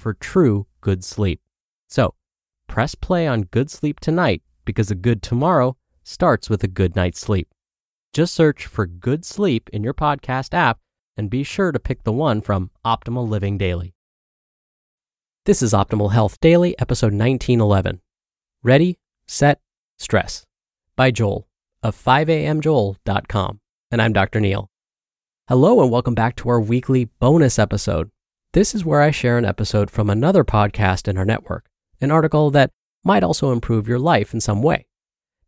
for true good sleep. So, press play on good sleep tonight because a good tomorrow starts with a good night's sleep. Just search for good sleep in your podcast app and be sure to pick the one from Optimal Living Daily. This is Optimal Health Daily, episode 1911. Ready, Set, Stress by Joel of 5amjoel.com. And I'm Dr. Neal. Hello, and welcome back to our weekly bonus episode. This is where I share an episode from another podcast in our network, an article that might also improve your life in some way.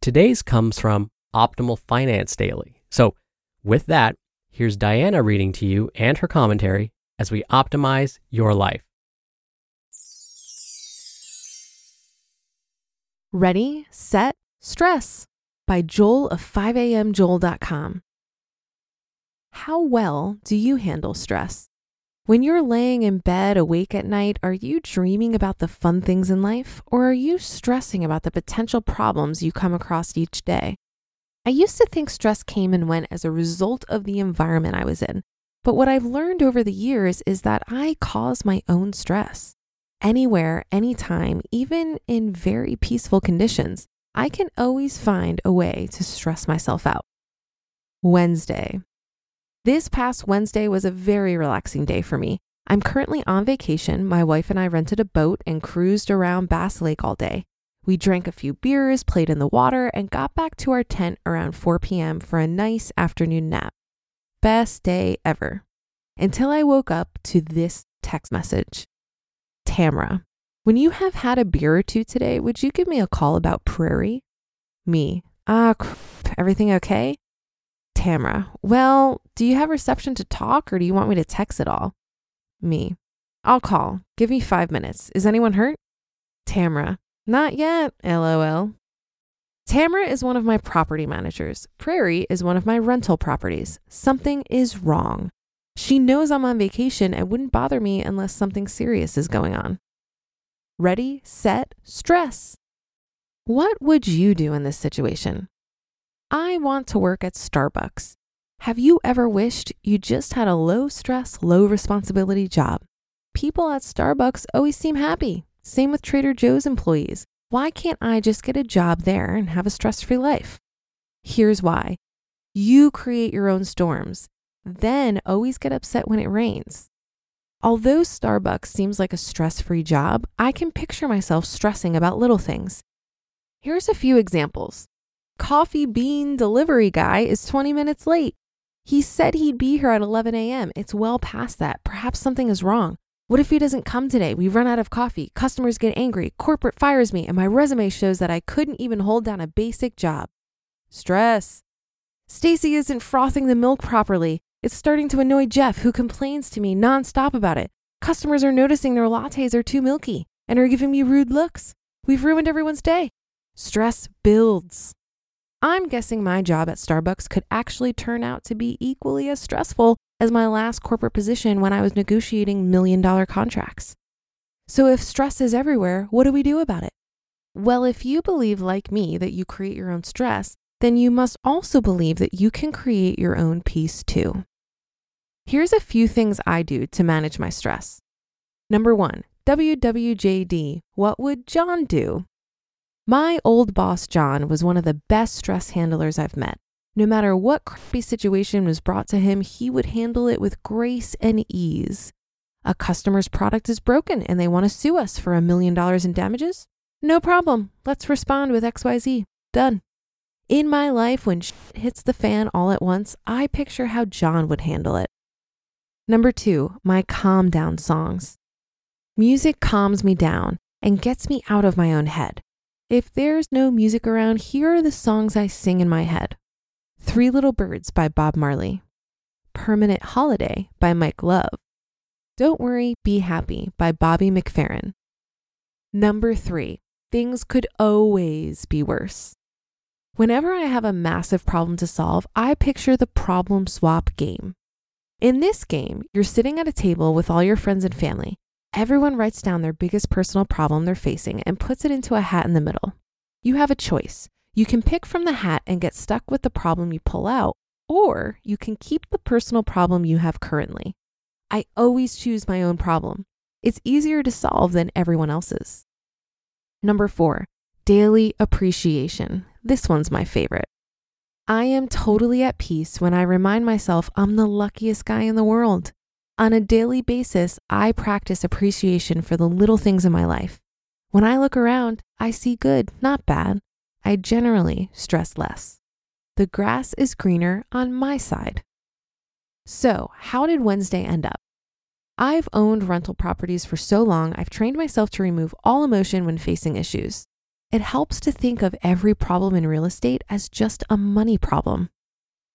Today's comes from Optimal Finance Daily. So, with that, here's Diana reading to you and her commentary as we optimize your life. Ready, Set, Stress by Joel of 5amjoel.com. How well do you handle stress? When you're laying in bed awake at night, are you dreaming about the fun things in life or are you stressing about the potential problems you come across each day? I used to think stress came and went as a result of the environment I was in, but what I've learned over the years is that I cause my own stress. Anywhere, anytime, even in very peaceful conditions, I can always find a way to stress myself out. Wednesday. This past Wednesday was a very relaxing day for me. I'm currently on vacation. My wife and I rented a boat and cruised around Bass Lake all day. We drank a few beers, played in the water, and got back to our tent around 4 p.m. for a nice afternoon nap. Best day ever. Until I woke up to this text message Tamra, when you have had a beer or two today, would you give me a call about Prairie? Me, ah, everything okay? Tamra, well, do you have reception to talk or do you want me to text it all? Me, I'll call. Give me five minutes. Is anyone hurt? Tamra, not yet, lol. Tamra is one of my property managers. Prairie is one of my rental properties. Something is wrong. She knows I'm on vacation and wouldn't bother me unless something serious is going on. Ready, set, stress. What would you do in this situation? I want to work at Starbucks. Have you ever wished you just had a low stress, low responsibility job? People at Starbucks always seem happy. Same with Trader Joe's employees. Why can't I just get a job there and have a stress free life? Here's why you create your own storms, then always get upset when it rains. Although Starbucks seems like a stress free job, I can picture myself stressing about little things. Here's a few examples Coffee bean delivery guy is 20 minutes late. He said he'd be here at 11 a.m. It's well past that. Perhaps something is wrong. What if he doesn't come today? We run out of coffee, customers get angry, corporate fires me, and my resume shows that I couldn't even hold down a basic job. Stress. Stacy isn't frothing the milk properly. It's starting to annoy Jeff, who complains to me nonstop about it. Customers are noticing their lattes are too milky and are giving me rude looks. We've ruined everyone's day. Stress builds. I'm guessing my job at Starbucks could actually turn out to be equally as stressful as my last corporate position when I was negotiating million dollar contracts. So if stress is everywhere, what do we do about it? Well, if you believe, like me, that you create your own stress, then you must also believe that you can create your own peace too. Here's a few things I do to manage my stress. Number one, WWJD, what would John do? My old boss, John, was one of the best stress handlers I've met. No matter what crappy situation was brought to him, he would handle it with grace and ease. A customer's product is broken and they want to sue us for a million dollars in damages? No problem. Let's respond with XYZ. Done. In my life, when shit hits the fan all at once, I picture how John would handle it. Number two, my calm down songs. Music calms me down and gets me out of my own head. If there's no music around, here are the songs I sing in my head Three Little Birds by Bob Marley, Permanent Holiday by Mike Love, Don't Worry, Be Happy by Bobby McFerrin. Number three, things could always be worse. Whenever I have a massive problem to solve, I picture the problem swap game. In this game, you're sitting at a table with all your friends and family. Everyone writes down their biggest personal problem they're facing and puts it into a hat in the middle. You have a choice. You can pick from the hat and get stuck with the problem you pull out, or you can keep the personal problem you have currently. I always choose my own problem. It's easier to solve than everyone else's. Number four, daily appreciation. This one's my favorite. I am totally at peace when I remind myself I'm the luckiest guy in the world. On a daily basis, I practice appreciation for the little things in my life. When I look around, I see good, not bad. I generally stress less. The grass is greener on my side. So, how did Wednesday end up? I've owned rental properties for so long, I've trained myself to remove all emotion when facing issues. It helps to think of every problem in real estate as just a money problem.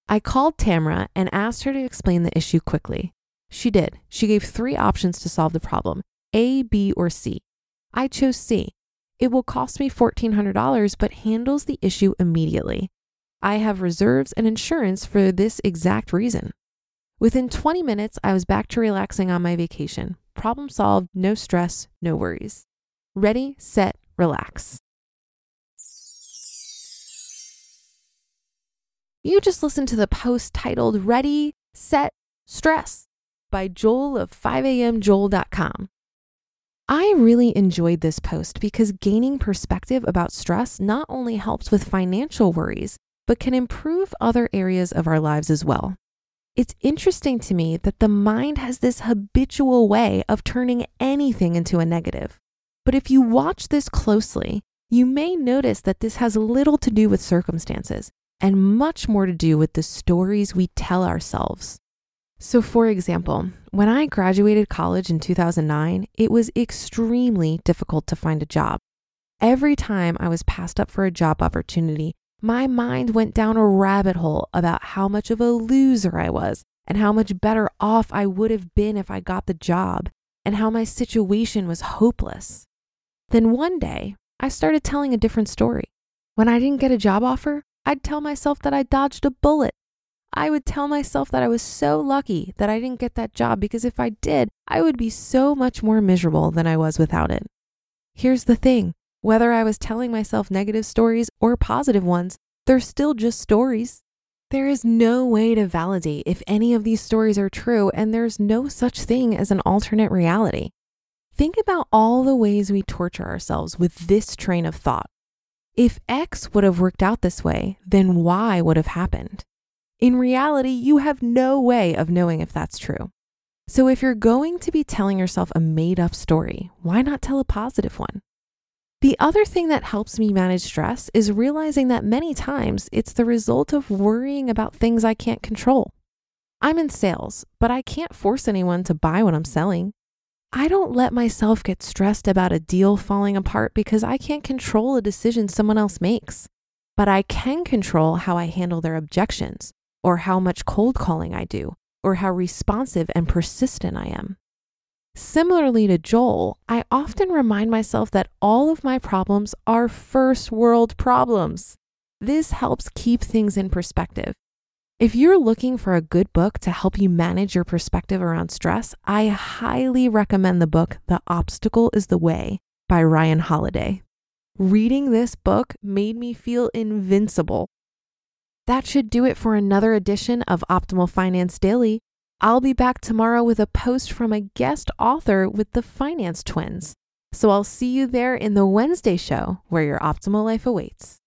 I called Tamra and asked her to explain the issue quickly. She did. She gave three options to solve the problem A, B, or C. I chose C. It will cost me $1,400, but handles the issue immediately. I have reserves and insurance for this exact reason. Within 20 minutes, I was back to relaxing on my vacation. Problem solved, no stress, no worries. Ready, set, relax. You just listened to the post titled Ready, Set, Stress by Joel of 5amjoel.com. I really enjoyed this post because gaining perspective about stress not only helps with financial worries, but can improve other areas of our lives as well. It's interesting to me that the mind has this habitual way of turning anything into a negative. But if you watch this closely, you may notice that this has little to do with circumstances and much more to do with the stories we tell ourselves. So, for example, when I graduated college in 2009, it was extremely difficult to find a job. Every time I was passed up for a job opportunity, my mind went down a rabbit hole about how much of a loser I was and how much better off I would have been if I got the job and how my situation was hopeless. Then one day, I started telling a different story. When I didn't get a job offer, I'd tell myself that I dodged a bullet I would tell myself that I was so lucky that I didn't get that job because if I did, I would be so much more miserable than I was without it. Here's the thing whether I was telling myself negative stories or positive ones, they're still just stories. There is no way to validate if any of these stories are true, and there's no such thing as an alternate reality. Think about all the ways we torture ourselves with this train of thought. If X would have worked out this way, then Y would have happened. In reality, you have no way of knowing if that's true. So if you're going to be telling yourself a made up story, why not tell a positive one? The other thing that helps me manage stress is realizing that many times it's the result of worrying about things I can't control. I'm in sales, but I can't force anyone to buy what I'm selling. I don't let myself get stressed about a deal falling apart because I can't control a decision someone else makes. But I can control how I handle their objections or how much cold calling I do, or how responsive and persistent I am. Similarly to Joel, I often remind myself that all of my problems are first world problems. This helps keep things in perspective. If you're looking for a good book to help you manage your perspective around stress, I highly recommend the book The Obstacle is the Way by Ryan Holiday. Reading this book made me feel invincible. That should do it for another edition of Optimal Finance Daily. I'll be back tomorrow with a post from a guest author with the Finance Twins. So I'll see you there in the Wednesday show where your optimal life awaits.